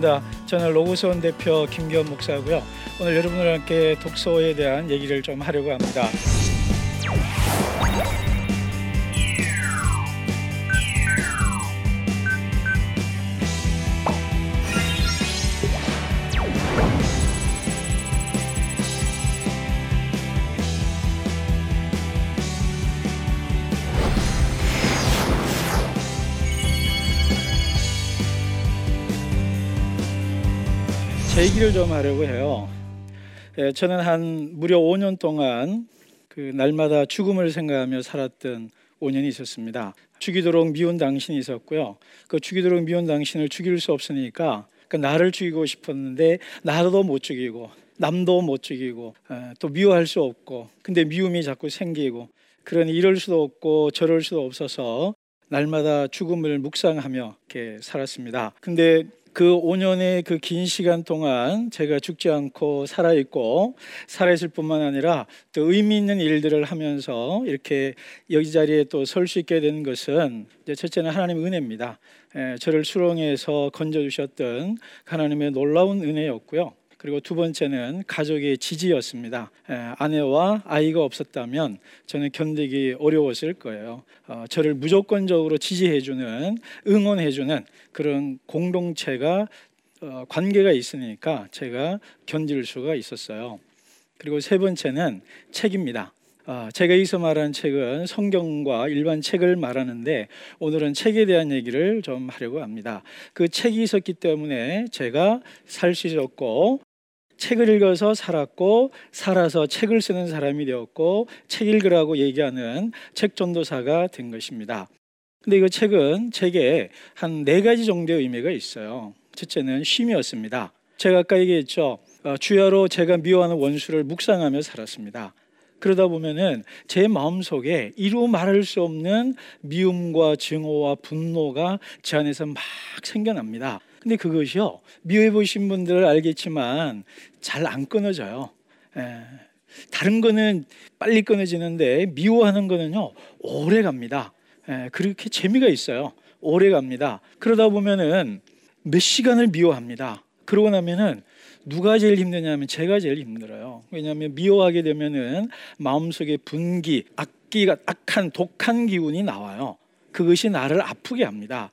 반갑습니다. 저는 로고스원 대표 김기현 목사고요. 오늘 여러분과 함께 독서에 대한 얘기를 좀 하려고 합니다. 얘기를 좀 하려고 해요. 예, 저는 한 무려 5년 동안 그 날마다 죽음을 생각하며 살았던 5년이 있었습니다. 죽이도록 미운 당신이 있었고요. 그 죽이도록 미운 당신을 죽일 수 없으니까 그 나를 죽이고 싶었는데 나도 못 죽이고 남도 못 죽이고 예, 또 미워할 수 없고 근데 미움이 자꾸 생기고 그러니 이럴 수도 없고 저럴 수도 없어서 날마다 죽음을 묵상하며 이렇게 살았습니다. 근데 그 5년의 그 긴 시간 동안 제가 죽지 않고 살아 있고 살아 있을 뿐만 아니라 또 의미 있는 일들을 하면서 이렇게 여기 자리에 또 설 수 있게 된 것은 이제 첫째는 하나님의 은혜입니다. 에, 저를 수렁에서 건져 주셨던 하나님의 놀라운 은혜였고요. 그리고 두 번째는 가족의 지지였습니다. 에, 아내와 아이가 없었다면 저는 견디기 어려웠을 거예요. 어, 저를 무조건적으로 지지해주는, 응원해주는 그런 공동체가 어, 관계가 있으니까 제가 견딜 수가 있었어요. 그리고 세 번째는 책입니다. 아, 제가 여기서 말하는 책은 성경과 일반 책을 말하는데 오늘은 책에 대한 얘기를 좀 하려고 합니다. 그 책이 있었기 때문에 제가 살 수 있었고 책을 읽어서 살았고 살아서 책을 쓰는 사람이 되었고 책 읽으라고 얘기하는 책 전도사가 된 것입니다. 근데 이 책은 제게 한 네 가지 정도의 의미가 있어요. 첫째는 쉼이었습니다. 제가 아까 얘기했죠. 어, 주야로 제가 미워하는 원수를 묵상하며 살았습니다. 그러다 보면은 제 마음속에 이루 말할 수 없는 미움과 증오와 분노가 제 안에서 막 생겨납니다. 근데 그것이요 미워해 보신 분들은 알겠지만 잘 안 끊어져요. 에, 다른 거는 빨리 끊어지는데 미워하는 거는요 오래 갑니다. 에, 그렇게 재미가 있어요. 오래 갑니다. 그러다 보면은 몇 시간을 미워합니다. 그러고 나면은 누가 제일 힘드냐면 제가 제일 힘들어요. 왜냐하면 미워하게 되면은 마음속에 분기, 악기가 악한 독한 기운이 나와요. 그것이 나를 아프게 합니다.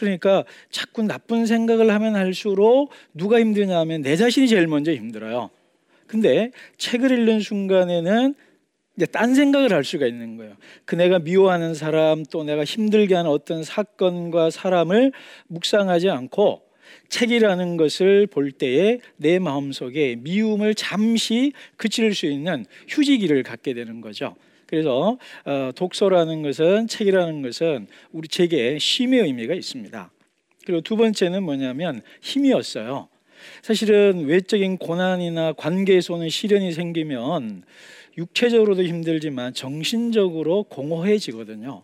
그러니까 자꾸 나쁜 생각을 하면 할수록 누가 힘드냐면 내 자신이 제일 먼저 힘들어요. 근데 책을 읽는 순간에는 이제 딴 생각을 할 수가 있는 거예요. 그 내가 미워하는 사람 또 내가 힘들게 하는 어떤 사건과 사람을 묵상하지 않고 책이라는 것을 볼 때에 내 마음속에 미움을 잠시 그칠 수 있는 휴지기를 갖게 되는 거죠. 그래서 어, 독서라는 것은 책이라는 것은 우리 제게 쉼의 의미가 있습니다. 그리고 두 번째는 뭐냐면 힘이었어요. 사실은 외적인 고난이나 관계에서 오는 시련이 생기면 육체적으로도 힘들지만 정신적으로 공허해지거든요.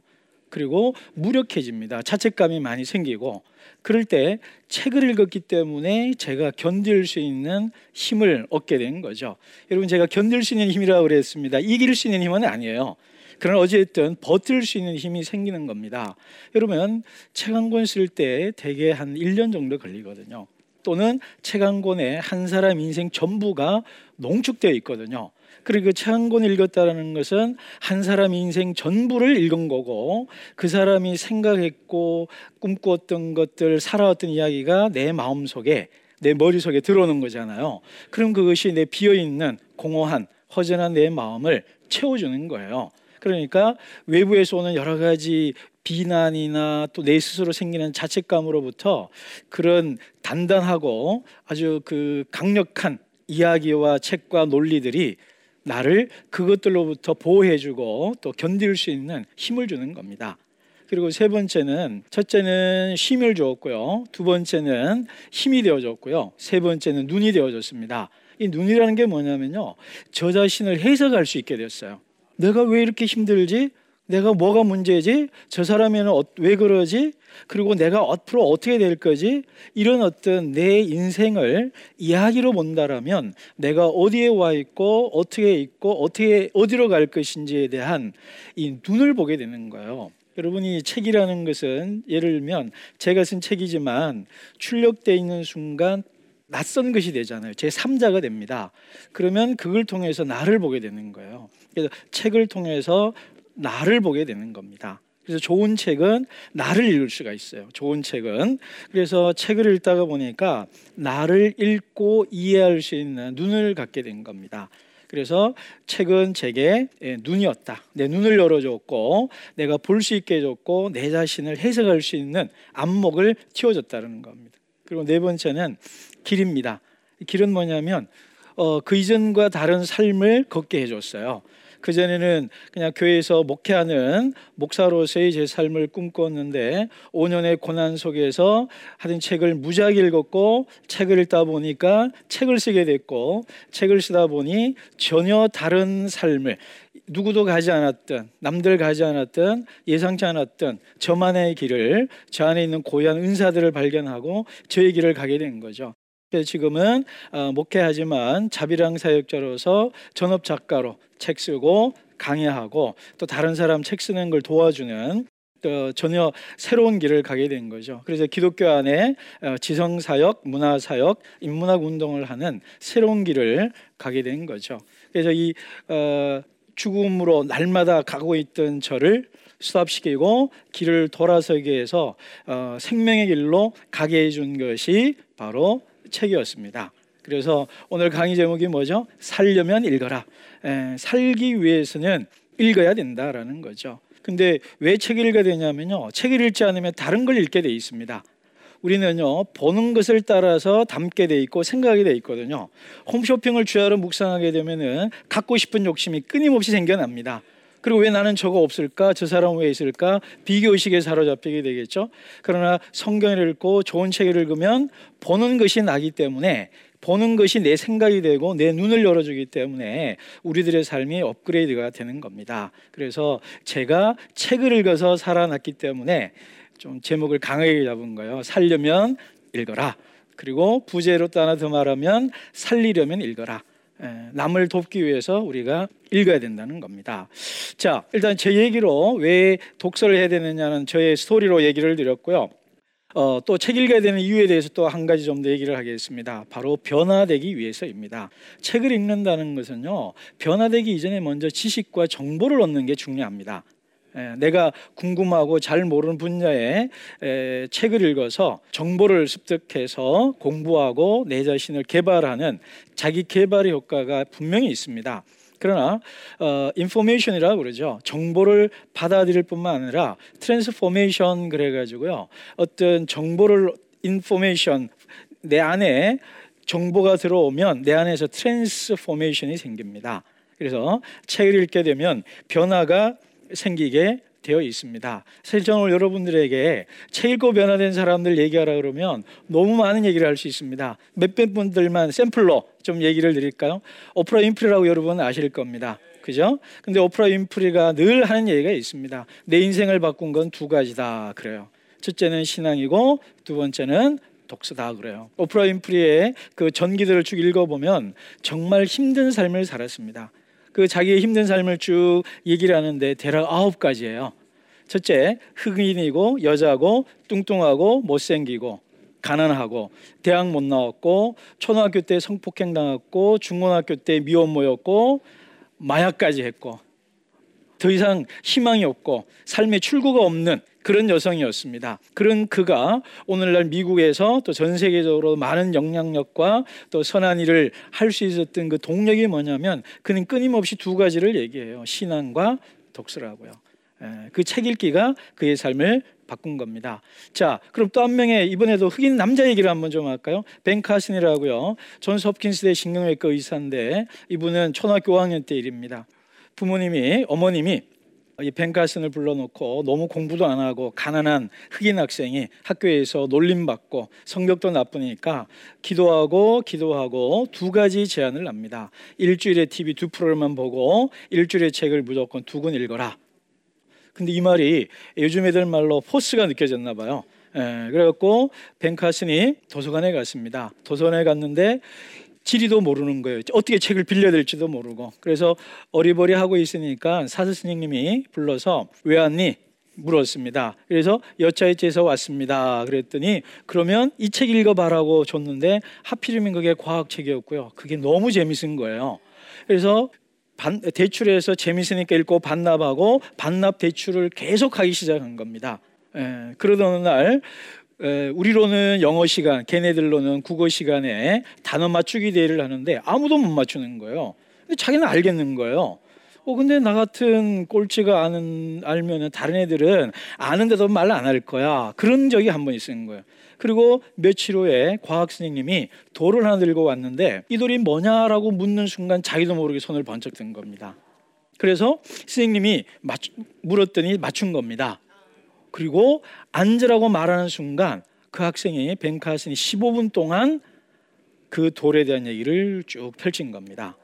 그리고 무력해집니다. 자책감이 많이 생기고 그럴 때 책을 읽었기 때문에 제가 견딜 수 있는 힘을 얻게 된 거죠. 여러분 제가 견딜 수 있는 힘이라고 그랬습니다. 이길 수 있는 힘은 아니에요. 그러나 어쨌든 버틸 수 있는 힘이 생기는 겁니다. 여러분 책 한 권 쓸 때 대개 한 1년 정도 걸리거든요. 또는 책 한 권에 한 사람 인생 전부가 농축되어 있거든요. 그리고 책한 권 읽었다라는 것은 한 사람 인생 전부를 읽은 거고 그 사람이 생각했고 꿈꾸었던 것들 살아왔던 이야기가 내 마음 속에 내 머릿속에 들어오는 거잖아요. 그럼 그것이 내 비어 있는 공허한 허전한 내 마음을 채워주는 거예요. 그러니까 외부에서 오는 여러 가지 비난이나 또 내 스스로 생기는 자책감으로부터 그런 단단하고 아주 그 강력한 이야기와 책과 논리들이 나를 그것들로부터 보호해주고 또 견딜 수 있는 힘을 주는 겁니다. 그리고 세 번째는 첫째는 힘을 주었고요. 두 번째는 힘이 되어줬고요. 세 번째는 눈이 되어줬습니다. 이 눈이라는 게 뭐냐면요. 저 자신을 해석할 수 있게 됐어요. 내가 왜 이렇게 힘들지? 내가 뭐가 문제지? 저 사람에는 어, 왜 그러지? 그리고 내가 앞으로 어떻게 될 거지? 이런 어떤 내 인생을 이야기로 본다라면 내가 어디에 와 있고 어떻게 있고 어떻게 어디로 갈 것인지에 대한 이 눈을 보게 되는 거예요. 여러분이 책이라는 것은 예를 들면 제가 쓴 책이지만 출력돼 있는 순간 낯선 것이 되잖아요. 제 3자가 됩니다. 그러면 그걸 통해서 나를 보게 되는 거예요. 그래서 책을 통해서 나를 보게 되는 겁니다. 그래서 좋은 책은 나를 읽을 수가 있어요. 좋은 책은 그래서 책을 읽다가 보니까 나를 읽고 이해할 수 있는 눈을 갖게 된 겁니다. 그래서 책은 제게 예, 눈이었다. 내 눈을 열어줬고 내가 볼 수 있게 해줬고 내 자신을 해석할 수 있는 안목을 틔워줬다는 겁니다. 그리고 네 번째는 길입니다. 길은 뭐냐면 어, 그 이전과 다른 삶을 걷게 해줬어요. 그 전에는 그냥 교회에서 목회하는 목사로서의 제 삶을 꿈꿨는데 5년의 고난 속에서 하던 책을 무지하게 읽었고 책을 읽다 보니까 책을 쓰게 됐고 책을 쓰다 보니 전혀 다른 삶을 누구도 가지 않았던 남들 가지 않았던 예상치 않았던 저만의 길을 저 안에 있는 고유한 은사들을 발견하고 저의 길을 가게 된 거죠. 지금은 어, 목회하지만 자비랑 사역자로서 전업 작가로 책 쓰고 강의하고 또 다른 사람 책 쓰는 걸 도와주는 또 전혀 새로운 길을 가게 된 거죠. 그래서 기독교 안에 어, 지성 사역, 문화 사역, 인문학 운동을 하는 새로운 길을 가게 된 거죠. 그래서 이 어, 죽음으로 날마다 가고 있던 저를 수답시키고 길을 돌아서게 해서 어, 생명의 길로 가게 해준 것이 바로 책이었습니다. 그래서 오늘 강의 제목이 뭐죠? 살려면 읽어라. 에, 살기 위해서는 읽어야 된다라는 거죠. 근데 왜 책을 읽어야 되냐면요. 책을 읽지 않으면 다른 걸 읽게 돼 있습니다. 우리는요 보는 것을 따라서 담게 돼 있고 생각이 돼 있거든요. 홈쇼핑을 주야로 묵상하게 되면은 갖고 싶은 욕심이 끊임없이 생겨납니다. 그리고 왜 나는 저거 없을까? 저 사람 왜 있을까? 비교 의식에 사로잡히게 되겠죠. 그러나 성경을 읽고 좋은 책을 읽으면 보는 것이 나기 때문에 보는 것이 내 생각이 되고 내 눈을 열어주기 때문에 우리들의 삶이 업그레이드가 되는 겁니다. 그래서 제가 책을 읽어서 살아났기 때문에 좀 제목을 강하게 잡은 거예요. 살려면 읽어라. 그리고 부제로 또 하나 더 말하면 살리려면 읽어라. 예, 남을 돕기 위해서 우리가 읽어야 된다는 겁니다. 자, 일단 제 얘기로 왜 독서를 해야 되느냐는 저의 스토리로 얘기를 드렸고요. 어, 또 책 읽어야 되는 이유에 대해서 또 한 가지 좀 더 얘기를 하겠습니다. 바로 변화되기 위해서입니다. 책을 읽는다는 것은요, 변화되기 이전에 먼저 지식과 정보를 얻는 게 중요합니다. 예, 내가 궁금하고 잘 모르는 분야의 책을 읽어서 정보를 습득해서 공부하고 내 자신을 개발하는 자기 개발의 효과가 분명히 있습니다. 그러나 어, information이라고 그러죠. 정보를 받아들일 뿐만 아니라 transformation 그래가지고요. 어떤 정보를 information 내 안에 정보가 들어오면 내 안에서 transformation이 생깁니다. 그래서 책을 읽게 되면 변화가 생기게 되어 있습니다. 사실 저는 여러분들에게 책 읽고 변화된 사람들 얘기하라 그러면 너무 많은 얘기를 할 수 있습니다. 몇몇 분들만 샘플로 좀 얘기를 드릴까요? 오프라 윈프리라고 여러분 아실 겁니다. 그죠? 근데 오프라 윈프리가 늘 하는 얘기가 있습니다. 내 인생을 바꾼 건 두 가지다 그래요. 첫째는 신앙이고 두 번째는 독서다 그래요. 오프라 윈프리의 그 전기들을 쭉 읽어보면 정말 힘든 삶을 살았습니다. 그 자기의 힘든 삶을 쭉 얘기를 하는데 대략 아홉 가지예요. 첫째, 흑인이고 여자고 뚱뚱하고 못생기고 가난하고 대학 못 나왔고 초등학교 때 성폭행 당했고 중고등학교 때 미혼 모였고 마약까지 했고 더 이상 희망이 없고 삶의 출구가 없는 그런 여성이었습니다. 그런 그가 오늘날 미국에서 또 전 세계적으로 많은 영향력과 또 선한 일을 할 수 있었던 그 동력이 뭐냐면 그는 끊임없이 두 가지를 얘기해요. 신앙과 독서라고요. 예, 그책 읽기가 그의 삶을 바꾼 겁니다. 자, 그럼 또 한 명의 이번에도 흑인 남자 얘기를 한번 좀 할까요? 벤 카슨이라고요. 존스 홉킨스대 신경외과 의사인데 이분은 초등학교 5학년 때 일입니다. 부모님이 어머님이 이 벤카슨을 불러놓고 너무 공부도 안 하고 가난한 흑인 학생이 학교에서 놀림받고 성격도 나쁘니까 기도하고 기도하고 두 가지 제안을 합니다. 일주일에 TV 두 프로그램만 보고 일주일에 책을 무조건 두 권 읽어라. 근데 이 말이 요즘 애들 말로 포스가 느껴졌나 봐요. 예, 그래갖고 벤카슨이 도서관에 갔습니다. 도서관에 갔는데 지리도 모르는 거예요. 어떻게 책을 빌려야 될지도 모르고. 그래서 어리버리 하고 있으니까 사스 스님이 불러서 왜 왔니? 물었습니다. 그래서 여차여차해서 왔습니다. 그랬더니 그러면 이 책 읽어봐라고 줬는데 하필이면 그게 과학책이었고요. 그게 너무 재밌은 거예요. 그래서 반, 대출해서 재밌으니까 읽고 반납하고 반납 대출을 계속 하기 시작한 겁니다. 에, 그러던 날 에, 우리로는 영어 시간, 걔네들로는 국어 시간에 단어 맞추기 대회를 하는데 아무도 못 맞추는 거예요. 근데 자기는 알겠는 거예요. 어 근데 나 같은 꼴찌가 아는 알면은 다른 애들은 아는데도 말 안 할 거야. 그런 적이 한 번 있은 거예요. 그리고 며칠 후에 과학 선생님이 돌을 하나 들고 왔는데 이 돌이 뭐냐라고 묻는 순간 자기도 모르게 손을 번쩍 든 겁니다. 그래서 선생님이 맞추, 물었더니 맞춘 겁니다. 그리고 앉으라고 말하는 순간 그 학생이 벤카슨이 15분 동안 그 돌에 대한 얘기를 쭉 펼친 겁니다.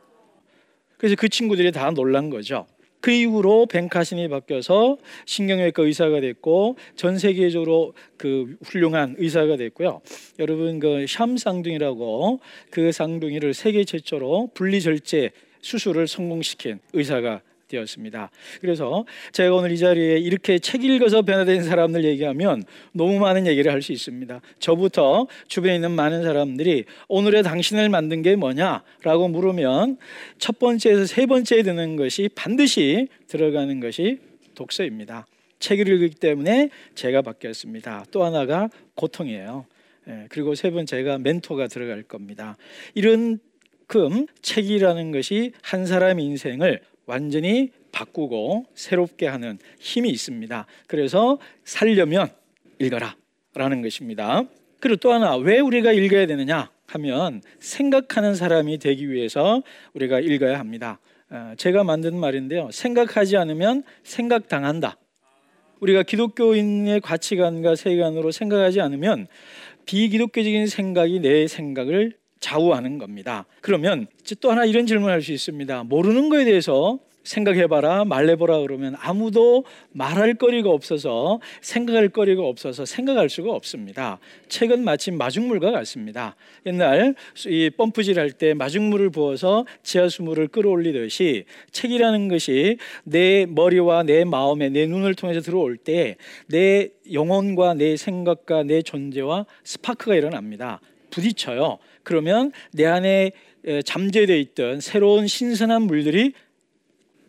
그래서 그 친구들이 다 놀란 거죠. 그 이후로 벤카신이 바뀌어서 신경외과 의사가 됐고 전 세계적으로 그 훌륭한 의사가 됐고요. 여러분 그 샴 쌍둥이라고 그 쌍둥이를 세계 최초로 분리절제 수술을 성공시킨 의사가 되었습니다. 그래서 제가 오늘 이 자리에 이렇게 책 읽어서 변화된 사람들 얘기하면 너무 많은 얘기를 할 수 있습니다. 저부터 주변에 있는 많은 사람들이 오늘의 당신을 만든 게 뭐냐라고 물으면 첫 번째에서 세 번째에 드는 것이 반드시 들어가는 것이 독서입니다. 책을 읽기 때문에 제가 바뀌었습니다. 또 하나가 고통이에요. 예, 그리고 세 번째가 멘토가 들어갈 겁니다. 이런 금 책이라는 것이 한 사람의 인생을 완전히 바꾸고 새롭게 하는 힘이 있습니다. 그래서 살려면 읽어라 라는 것입니다. 그리고 또 하나 왜 우리가 읽어야 되느냐 하면 생각하는 사람이 되기 위해서 우리가 읽어야 합니다. 어, 제가 만든 말인데요. 생각하지 않으면 생각당한다. 우리가 기독교인의 가치관과 세계관으로 생각하지 않으면 비기독교적인 생각이 내 생각을 좌우하는 겁니다. 그러면 또 하나 이런 질문을 할수 있습니다. 모르는 거에 대해서 생각해봐라, 말해보라 그러면 아무도 말할 거리가 없어서 생각할 거리가 없어서 생각할 수가 없습니다. 책은 마치 마중물과 같습니다. 옛날 이 펌프질 할 때 마중물을 부어서 지하수물을 끌어올리듯이 책이라는 것이 내 머리와 내 마음에 내 눈을 통해서 들어올 때 내 영혼과 내 생각과 내 존재와 스파크가 일어납니다. 부딪혀요. 그러면 내 안에 잠재되어 있던 새로운 신선한 물들이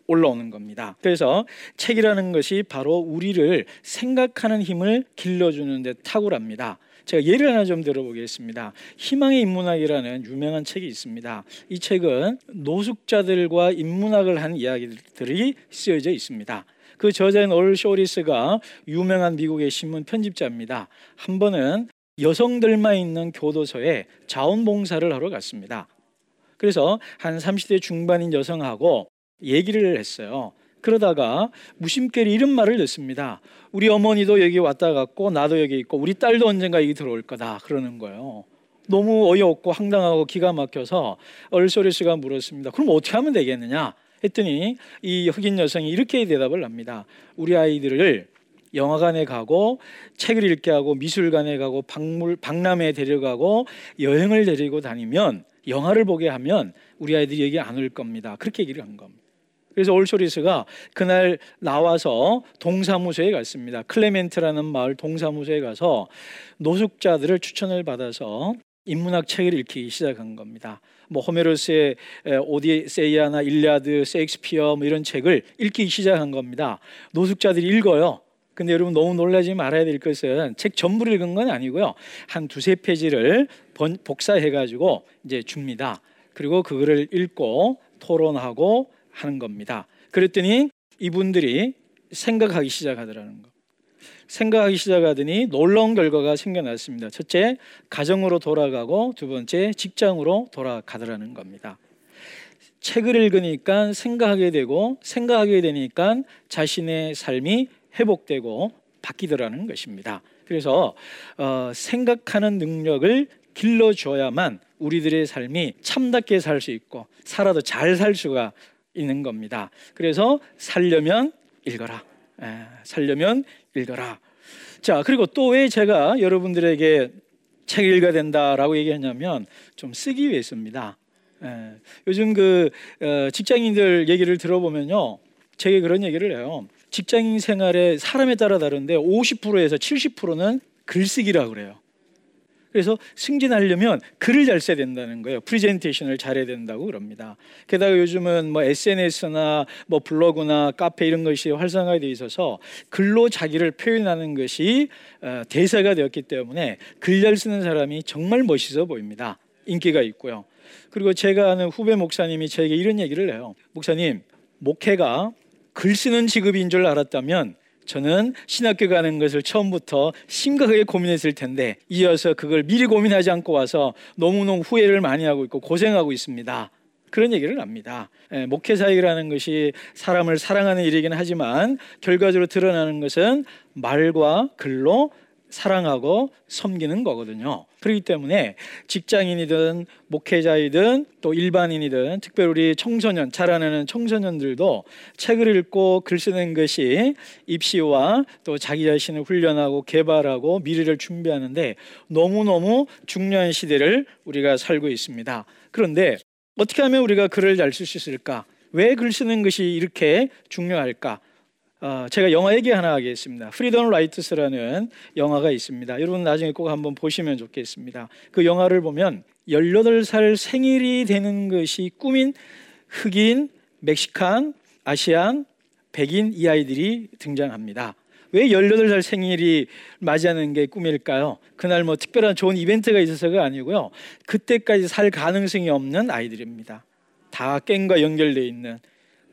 올라오는 겁니다. 그래서 책이라는 것이 바로 우리를 생각하는 힘을 길러주는 데 탁월합니다. 제가 예를 하나 좀 들어보겠습니다. 희망의 인문학이라는 유명한 책이 있습니다. 이 책은 노숙자들과 인문학을 한 이야기들이 쓰여져 있습니다. 그 저자인 올 쇼리스가 유명한 미국의 신문 편집자입니다. 한 번은 여성들만 있는 교도소에 자원봉사를 하러 갔습니다. 그래서 한 30대 중반인 여성하고 얘기를 했어요. 그러다가 무심결에 이런 말을 듣습니다. 우리 어머니도 여기 왔다 갔고 나도 여기 있고 우리 딸도 언젠가 여기 들어올 거다 그러는 거예요. 너무 어이없고 황당하고 기가 막혀서 얼소리스가 물었습니다. 그럼 어떻게 하면 되겠느냐? 했더니 이 흑인 여성이 이렇게 대답을 합니다. 우리 아이들을 영화관에 가고 책을 읽게 하고 미술관에 가고 박물 박람회에 데려가고 여행을 데리고 다니면 영화를 보게 하면 우리 아이들이 여기 안 올 겁니다. 그렇게 얘기를 한 겁니다. 그래서 얼 쇼리스가 그날 나와서 동사무소에 갔습니다. 클레멘트라는 마을 동사무소에 가서 노숙자들을 추천을 받아서 인문학 책을 읽기 시작한 겁니다. 뭐 호메로스의 오디세이아나 일리아드, 세익스피어 뭐 이런 책을 읽기 시작한 겁니다. 노숙자들이 읽어요. 근데 여러분 너무 놀라지 말아야 될 것은 책 전부를 읽은 건 아니고요. 한 두세 페이지를 복사해 가지고 이제 줍니다. 그리고 그거를 읽고 토론하고 하는 겁니다. 그랬더니 이분들이 생각하기 시작하더라는 거. 생각하기 시작하더니 놀라운 결과가 생겨났습니다. 첫째, 가정으로 돌아가고 두 번째, 직장으로 돌아가더라는 겁니다. 책을 읽으니까 생각하게 되고 생각하게 되니까 자신의 삶이 회복되고 바뀌더라는 것입니다. 그래서 어, 생각하는 능력을 길러줘야만 우리들의 삶이 참답게 살 수 있고 살아도 잘 살 수가 있는 겁니다. 그래서 살려면 읽어라. 에, 살려면 읽어라. 자, 그리고 또 왜 제가 여러분들에게 책 읽어야 된다라고 얘기했냐면 글 쓰기 위해서입니다. 에, 요즘 그 어, 직장인들 얘기를 들어보면요. 제게 그런 얘기를 해요. 직장인 생활에 사람에 따라 다른데 50%에서 70%는 글쓰기라 그래요. 그래서 승진하려면 글을 잘 써야 된다는 거예요. 프리젠테이션을 잘해야 된다고 그럽니다. 게다가 요즘은 뭐 SNS나 뭐 블로그나 카페 이런 것이 활성화되어 있어서 글로 자기를 표현하는 것이 어, 대세가 되었기 때문에 글 잘 쓰는 사람이 정말 멋있어 보입니다. 인기가 있고요. 그리고 제가 아는 후배 목사님이 저에게 이런 얘기를 해요. 목사님, 목회가 글 쓰는 직업인 줄 알았다면 저는 신학교 가는 것을 처음부터 심각하게 고민했을 텐데 이어서 그걸 미리 고민하지 않고 와서 너무너무 후회를 많이 하고 있고 고생하고 있습니다. 그런 얘기를 합니다. 예, 목회 사역이라는 것이 사람을 사랑하는 일이긴 하지만 결과적으로 드러나는 것은 말과 글로 사랑하고 섬기는 거거든요. 그렇기 때문에 직장인이든 목회자이든 또 일반인이든 특별히 우리 청소년 자라나는 청소년들도 책을 읽고 글 쓰는 것이 입시와 또 자기 자신을 훈련하고 개발하고 미래를 준비하는데 너무너무 중요한 시대를 우리가 살고 있습니다. 그런데 어떻게 하면 우리가 글을 잘 쓸 수 있을까? 왜 글 쓰는 것이 이렇게 중요할까? 어, 제가 영화 얘기 하나 하겠습니다. Freedom Writers라는 영화가 있습니다. 여러분 나중에 꼭 한번 보시면 좋겠습니다. 그 영화를 보면 18살 생일이 되는 것이 꿈인 흑인, Mexican, Asian, 백인 이 아이들이 등장합니다. 왜 18살 생일이 맞이하는 게 꿈일까요? 그날 뭐 특별한 좋은 이벤트가 있어서가 아니고요. 그때까지 살 가능성이 없는 아이들입니다. 다 깽과 연결되어 있는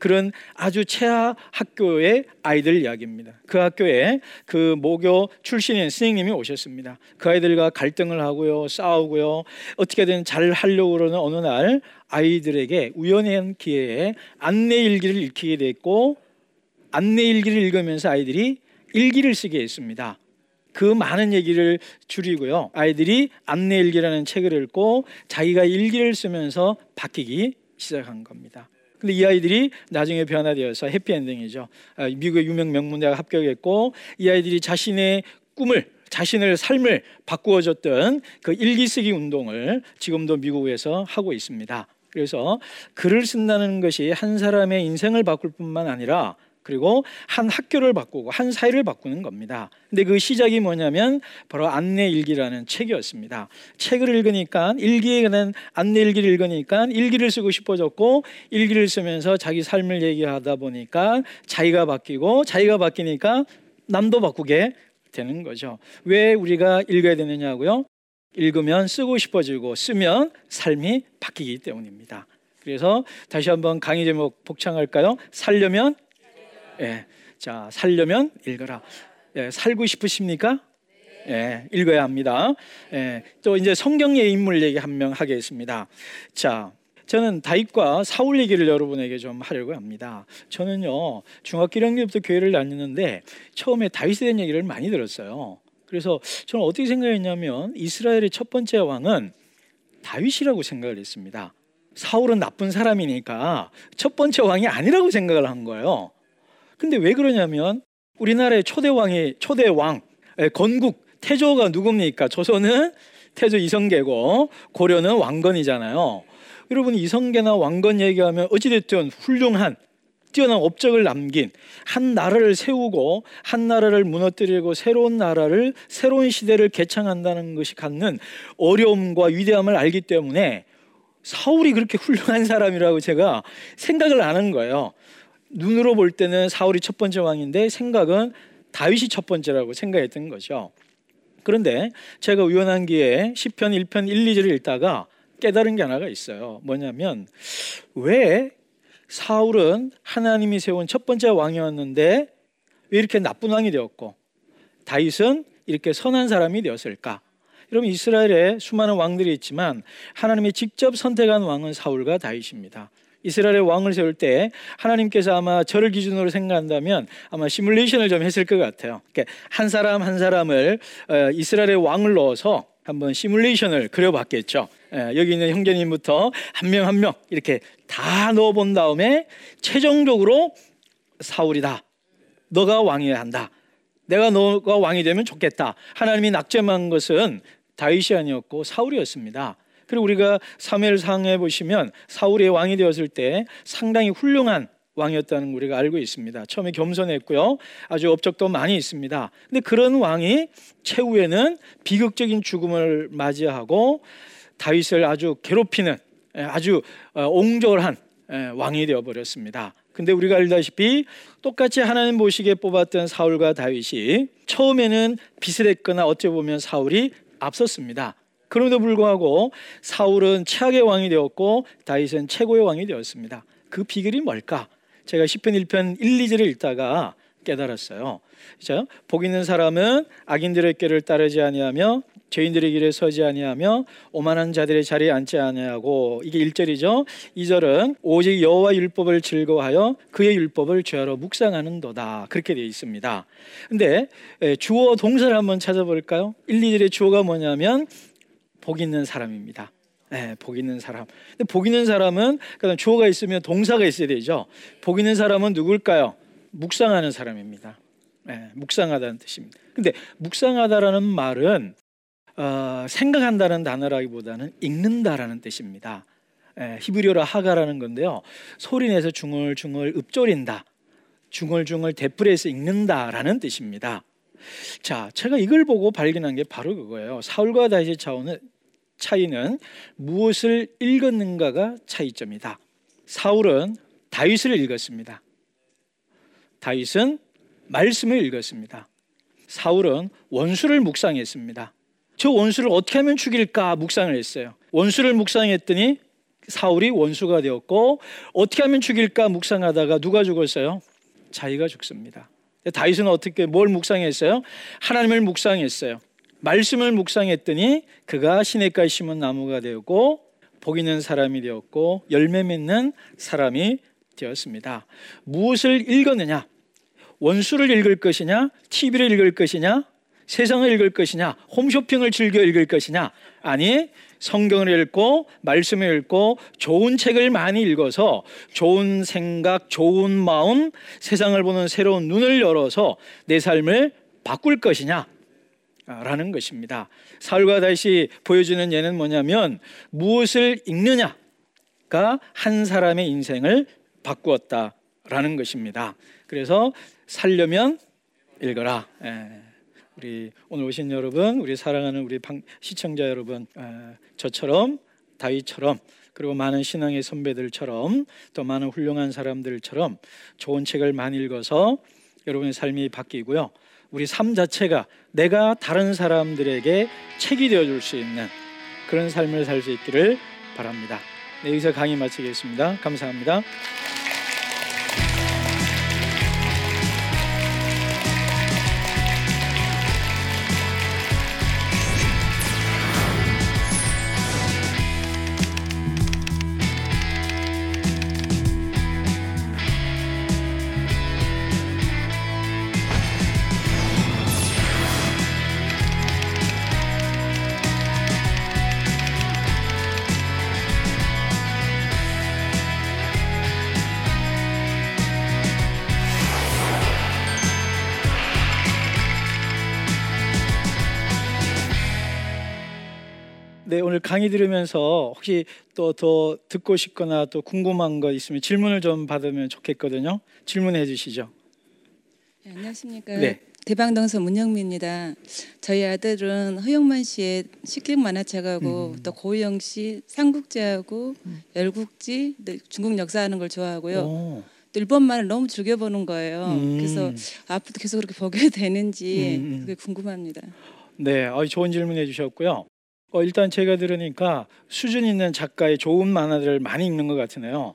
그런 아주 최하 학교의 아이들 이야기입니다. 그 학교에 그 모교 출신인 선생님이 오셨습니다. 그 아이들과 갈등을 하고요, 싸우고요, 어떻게든 잘 하려고 그러는 어느 날 아이들에게 우연한 기회에 안내 일기를 읽히게 됐고 안내 일기를 읽으면서 아이들이 일기를 쓰게 했습니다. 그 많은 얘기를 줄이고요. 아이들이 안내 일기라는 책을 읽고 자기가 일기를 쓰면서 바뀌기 시작한 겁니다. 근데 이 아이들이 나중에 변화되어서 해피엔딩이죠. 아, 미국의 유명 명문대학 합격했고 이 아이들이 자신의 꿈을 자신의 삶을 바꾸어줬던 그 일기 쓰기 운동을 지금도 미국에서 하고 있습니다. 그래서 글을 쓴다는 것이 한 사람의 인생을 바꿀 뿐만 아니라 그리고 한 학교를 바꾸고 한 사회를 바꾸는 겁니다. 근데 그 시작이 뭐냐면 바로 안내 일기라는 책이었습니다. 책을 읽으니까 일기에 관한 안내 일기를 읽으니까 일기를 쓰고 싶어졌고 일기를 쓰면서 자기 삶을 얘기하다 보니까 자기가 바뀌고 자기가 바뀌니까 남도 바꾸게 되는 거죠. 왜 우리가 읽어야 되느냐고요? 읽으면 쓰고 싶어지고 쓰면 삶이 바뀌기 때문입니다. 그래서 다시 한번 강의 제목 복창할까요? 살려면 예. 자, 살려면 읽어라. 예, 살고 싶으십니까? 예, 읽어야 합니다. 예, 또 이제 성경의 인물 얘기 한 명 하겠습니다. 자, 저는 다윗과 사울 얘기를 여러분에게 좀 하려고 합니다. 저는요 중학교 1학년 부터 교회를 다녔는데 처음에 다윗에 대한 얘기를 많이 들었어요. 그래서 저는 어떻게 생각했냐면 이스라엘의 첫 번째 왕은 다윗이라고 생각을 했습니다. 사울은 나쁜 사람이니까 첫 번째 왕이 아니라고 생각을 한 거예요. 근데 왜 그러냐면 우리나라의 초대 왕이 초대 왕 예, 건국 태조가 누굽니까? 조선은 태조 이성계고 고려는 왕건이잖아요. 여러분 이성계나 왕건 얘기하면 어찌됐든 훌륭한 뛰어난 업적을 남긴 한 나라를 세우고 한 나라를 무너뜨리고 새로운 나라를 새로운 시대를 개창한다는 것이 갖는 어려움과 위대함을 알기 때문에 사울이 그렇게 훌륭한 사람이라고 제가 생각을 하는 거예요. 눈으로 볼 때는 사울이 첫 번째 왕인데 생각은 다윗이 첫 번째라고 생각했던 거죠. 그런데 제가 우연한 기회에 시편 1편 1, 2절을 읽다가 깨달은 게 하나가 있어요. 뭐냐면 왜 사울은 하나님이 세운 첫 번째 왕이었는데 왜 이렇게 나쁜 왕이 되었고 다윗은 이렇게 선한 사람이 되었을까? 여러분 이스라엘에 수많은 왕들이 있지만 하나님이 직접 선택한 왕은 사울과 다윗입니다. 이스라엘의 왕을 세울 때 하나님께서 아마 저를 기준으로 생각한다면 아마 시뮬레이션을 좀 했을 것 같아요. 한 사람 한 사람을 어, 이스라엘의 왕을 넣어서 한번 시뮬레이션을 그려봤겠죠. 예, 여기 있는 형제님부터 한명 한 명 이렇게 다 넣어본 다음에 최종적으로 사울이다. 너가 왕이어야 한다. 내가 너가 왕이 되면 좋겠다. 하나님이 낙점한 것은 다윗이 아니었고 사울이었습니다. 그리고 우리가 사무엘상에 보시면 사울의 왕이 되었을 때 상당히 훌륭한 왕이었다는 우리가 알고 있습니다. 처음에 겸손했고요. 아주 업적도 많이 있습니다. 근데 그런 왕이 최후에는 비극적인 죽음을 맞이하고 다윗을 아주 괴롭히는 예, 아주 어, 옹졸한 예, 왕이 되어 버렸습니다. 근데 우리가 알다시피 똑같이 하나님 보시기에 뽑았던 사울과 다윗이 처음에는 비슷했거나 어찌 보면 사울이 앞섰습니다. 그럼에도 불구하고 사울은 최악의 왕이 되었고 다윗은 최고의 왕이 되었습니다. 그 비결이 뭘까? 제가 10편 1편 1, 2절을 읽다가 깨달았어요. 그죠? 복 있는 사람은 악인들의 길을 따르지 아니하며 죄인들의 길에 서지 아니하며 오만한 자들의 자리에 앉지 아니하고 이게 1절이죠. 2절은 오직 여호와 율법을 즐거워하여 그의 율법을 죄하러 묵상하는도다. 그렇게 되어 있습니다. 근데 주어 동사를 한번 찾아볼까요? 1, 2절의 주어가 뭐냐면 복 있는 사람입니다. 네, 복 있는 사람. 근데 복 있는 사람은 그다음 주어가 있으면 동사가 있어야 되죠. 복 있는 사람은 누굴까요? 묵상하는 사람입니다. 네, 묵상하다는 뜻입니다. 근데 묵상하다라는 말은 어, 생각한다는 단어라기보다는 읽는다라는 뜻입니다. 예, 히브리어로 하가라는 건데요. 소리내서 중얼중얼 읊조린다. 중얼중얼 대풀에서 읽는다라는 뜻입니다. 자, 제가 이걸 보고 발견한 게 바로 그거예요. 사울과 다윗의 차원은 차이는 무엇을 읽었는가가 차이점이다. 사울은 다윗을 읽었습니다. 다윗은 말씀을 읽었습니다. 사울은 원수를 묵상했습니다. 저 원수를 어떻게 하면 죽일까 묵상을 했어요. 원수를 묵상했더니 사울이 원수가 되었고 어떻게 하면 죽일까 묵상하다가 누가 죽었어요? 자기가 죽습니다. 다윗은 어떻게 뭘 묵상했어요? 하나님을 묵상했어요. 말씀을 묵상했더니 그가 시냇가에 심은 나무가 되었고 복 있는 사람이 되었고 열매 맺는 사람이 되었습니다. 무엇을 읽었느냐? 원수를 읽을 것이냐? TV를 읽을 것이냐? 세상을 읽을 것이냐, 홈쇼핑을 즐겨 읽을 것이냐, 아니 성경을 읽고 말씀을 읽고 좋은 책을 많이 읽어서 좋은 생각, 좋은 마음, 세상을 보는 새로운 눈을 열어서 내 삶을 바꿀 것이냐. 라는 것입니다. 사울과 다시 보여주는 예는 뭐냐면 무엇을 읽느냐가 한 사람의 인생을 바꾸었다라는 것입니다. 그래서 살려면 읽어라. 예. 우리 오늘 오신 여러분, 우리 사랑하는 우리 시청자 여러분, 아, 저처럼 다윗처럼 그리고 많은 신앙의 선배들처럼 또 많은 훌륭한 사람들처럼 좋은 책을 많이 읽어서 여러분의 삶이 바뀌고요. 우리 삶 자체가 내가 다른 사람들에게 책이 되어 줄 수 있는 그런 삶을 살 수 있기를 바랍니다. 네, 여기서 강의 마치겠습니다. 감사합니다. 네, 오늘 강의 들으면서 혹시 또 더 듣고 싶거나 또 궁금한 거 있으면 질문을 좀 받으면 좋겠거든요. 질문해 주시죠. 네, 안녕하십니까. 네. 대방동서 문영미입니다. 저희 아들은 허영만 씨의 식객 만화책하고 음. 또 고영 씨 삼국지하고 음. 열국지 중국 역사하는 걸 좋아하고요. 오. 또 일본말을 너무 즐겨보는 거예요. 음. 그래서 앞으로도 계속 그렇게 보게 되는지 음, 음. 그게 궁금합니다. 네, 좋은 질문 해 주셨고요. 어, 일단 제가 들으니까 수준 있는 작가의 좋은 만화들을 많이 읽는 것 같으네요.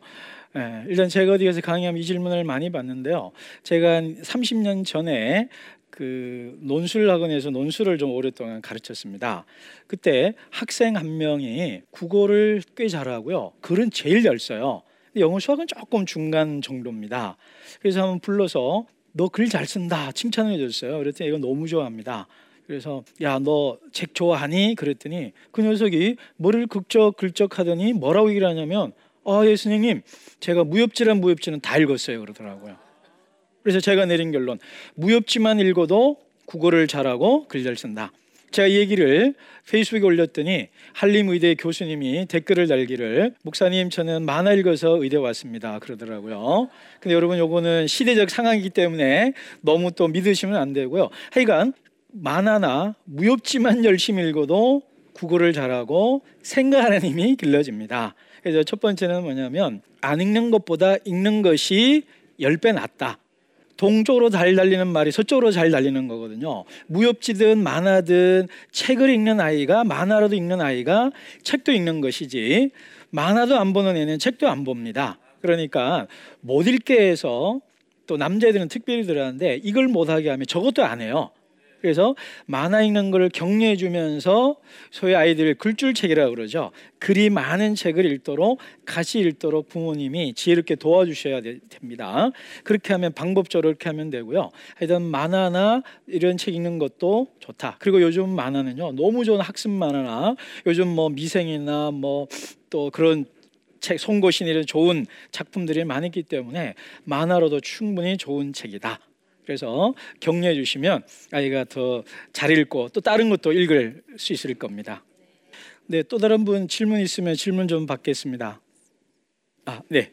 예, 일단 제가 어디 가서 강의하면 이 질문을 많이 받는데요. 제가 한 30년 전에 그 논술 학원에서 논술을 좀 오랫동안 가르쳤습니다. 그때 학생 한 명이 국어를 꽤 잘하고요. 글은 제일 잘 써요. 영어 수학은 조금 중간 정도입니다. 그래서 한번 불러서 너 글 잘 쓴다 칭찬해 줬어요. 그랬더니 이거 너무 좋아합니다. 그래서 야 너 책 좋아하니? 그랬더니 그 녀석이 머리를 긁적긁적 하더니 뭐라고 얘기를 하냐면 아 예수님 제가 무협지란 무협지는 다 읽었어요 그러더라고요. 그래서 제가 내린 결론 무협지만 읽어도 국어를 잘하고 글 잘 쓴다. 제가 이 얘기를 페이스북에 올렸더니 한림의대 교수님이 댓글을 달기를 목사님 저는 만화 읽어서 의대 왔습니다 그러더라고요. 근데 여러분 요거는 시대적 상황이기 때문에 너무 또 믿으시면 안 되고요. 하여간 만화나 무협지만 열심히 읽어도 국어를 잘하고 생각하는 힘이 길러집니다. 그래서 첫 번째는 뭐냐면 안 읽는 것보다 읽는 것이 10배 낫다. 동쪽으로 잘 달리는 말이 서쪽으로 잘 달리는 거거든요. 무협지든 만화든 책을 읽는 아이가 만화라도 읽는 아이가 책도 읽는 것이지 만화도 안 보는 애는 책도 안 봅니다. 그러니까 못 읽게 해서 또 남자애들은 특별히 들어가는데 이걸 못하게 하면 저것도 안 해요. 그래서 만화 읽는 걸 격려해 주면서 소위 아이들 글줄책이라고 그러죠. 글이 많은 책을 읽도록 같이 읽도록 부모님이 지혜롭게 도와주셔야 됩니다. 그렇게 하면 방법적으로 그렇게 하면 되고요. 하여튼 만화나 이런 책 읽는 것도 좋다. 그리고 요즘 만화는요. 너무 좋은 학습 만화나 요즘 뭐 미생이나 뭐 또 그런 책 송고신 이런 좋은 작품들이 많이 있기 때문에 만화로도 충분히 좋은 책이다. 그래서 격려해 주시면 아이가 더 잘 읽고 또 다른 것도 읽을 수 있을 겁니다. 네, 또 다른 분 질문 있으면 질문 좀 받겠습니다. 아, 네.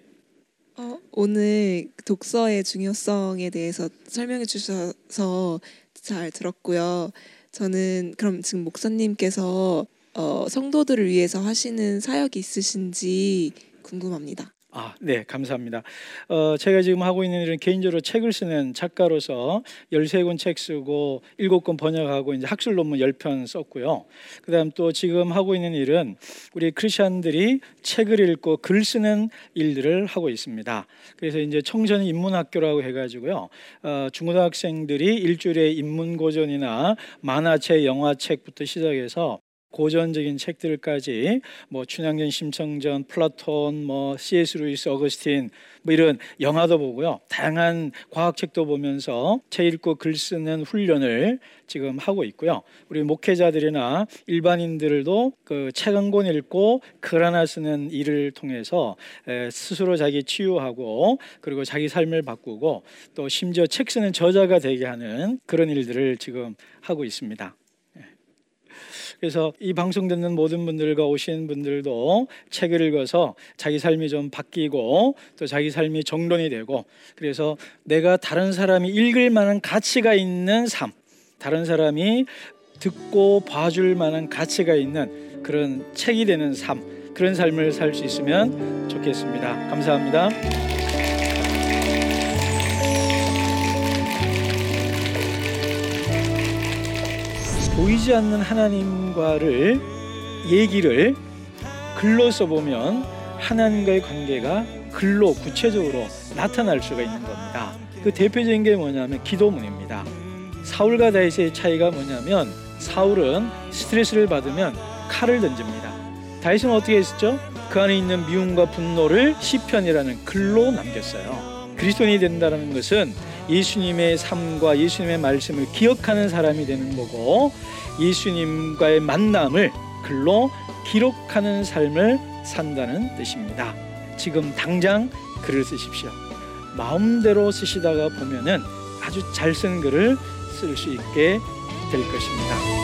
어, 오늘 독서의 중요성에 대해서 설명해 주셔서 잘 들었고요. 저는 그럼 지금 목사님께서 어, 성도들을 위해서 하시는 사역이 있으신지 궁금합니다. 아, 네, 감사합니다. 어, 제가 지금 하고 있는 일은 개인적으로 책을 쓰는 작가로서 13권 책 쓰고 7권 번역하고 이제 학술 논문 10편 썼고요. 그다음 또 지금 하고 있는 일은 우리 크리스천들이 책을 읽고 글 쓰는 일들을 하고 있습니다. 그래서 이제 청소년 인문학교라고 해 가지고요. 어, 중고등학생들이 일주일에 인문 고전이나 만화책, 영화책부터 시작해서 고전적인 책들까지 뭐 춘향전, 심청전, 플라톤, 뭐 C.S. 루이스, 어거스틴 뭐 이런 영화도 보고요. 다양한 과학책도 보면서 책 읽고 글 쓰는 훈련을 지금 하고 있고요. 우리 목회자들이나 일반인들도 그 책 한 권 읽고 글 하나 쓰는 일을 통해서 스스로 자기 치유하고 그리고 자기 삶을 바꾸고 또 심지어 책 쓰는 저자가 되게 하는 그런 일들을 지금 하고 있습니다. 그래서 이 방송 듣는 모든 분들과 오신 분들도 책을 읽어서 자기 삶이 좀 바뀌고 또 자기 삶이 정론이 되고 그래서 내가 다른 사람이 읽을 만한 가치가 있는 삶, 다른 사람이 듣고 봐줄 만한 가치가 있는 그런 책이 되는 삶, 그런 삶을 살 수 있으면 좋겠습니다. 감사합니다. 보이지 않는 하나님과를 얘기를 글로 써보면 하나님과의 관계가 글로 구체적으로 나타날 수가 있는 겁니다. 그 대표적인 게 뭐냐면 기도문입니다. 사울과 다윗의 차이가 뭐냐면 사울은 스트레스를 받으면 칼을 던집니다. 다윗은 어떻게 했었죠? 그 안에 있는 미움과 분노를 시편이라는 글로 남겼어요. 그리스도인이 된다는 것은 예수님의 삶과 예수님의 말씀을 기억하는 사람이 되는 거고 예수님과의 만남을 글로 기록하는 삶을 산다는 뜻입니다. 지금 당장 글을 쓰십시오. 마음대로 쓰시다가 보면은 아주 잘 쓴 글을 쓸 수 있게 될 것입니다.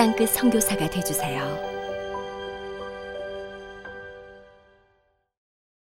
땅끝 선교사가 되주세요.